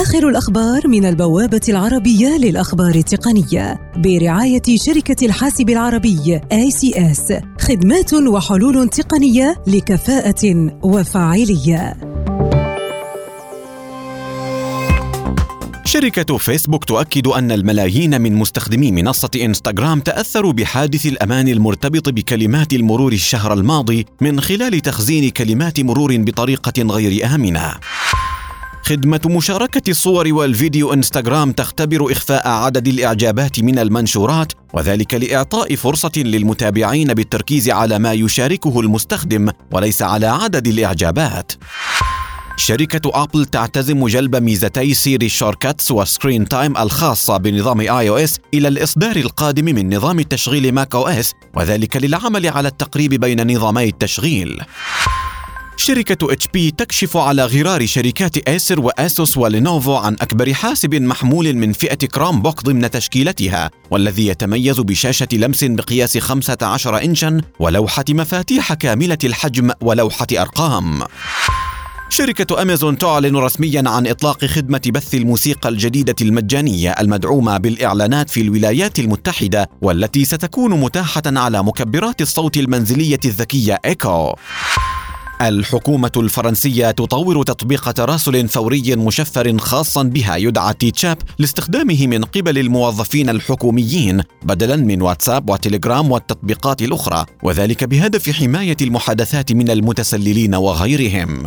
آخر الأخبار من البوابة العربية للأخبار التقنية برعاية شركة الحاسب العربي ACS خدمات وحلول تقنية لكفاءة وفاعلية شركة فيسبوك تؤكد أن الملايين من مستخدمي منصة إنستغرام تأثروا بحادث الأمان المرتبط بكلمات المرور الشهر الماضي من خلال تخزين كلمات مرور بطريقة غير آمنة. خدمة مشاركة الصور والفيديو إنستغرام تختبر إخفاء عدد الإعجابات من المنشورات وذلك لإعطاء فرصة للمتابعين بالتركيز على ما يشاركه المستخدم وليس على عدد الإعجابات. شركة أبل تعتزم جلب ميزتي Siri Shortcuts و Screen Time الخاصة بنظام iOS إلى الإصدار القادم من نظام التشغيل macOS وذلك للعمل على التقريب بين نظامي التشغيل. شركة HP تكشف على غرار شركات Acer و Asus و Lenovo عن أكبر حاسب محمول من فئة Chromebook ضمن تشكيلتها والذي يتميز بشاشة لمس بقياس 15 انشا ولوحة مفاتيح كاملة الحجم ولوحة أرقام. شركة أمازون تعلن رسميا عن إطلاق خدمة بث الموسيقى الجديدة المجانية المدعومة بالإعلانات في الولايات المتحدة والتي ستكون متاحة على مكبرات الصوت المنزلية الذكية إيكو. الحكومة الفرنسية تطور تطبيق تراسل فوري مشفر خاصا بها يدعى تيتشاب لاستخدامه من قبل الموظفين الحكوميين بدلا من واتساب وتليجرام والتطبيقات الأخرى وذلك بهدف حماية المحادثات من المتسللين وغيرهم.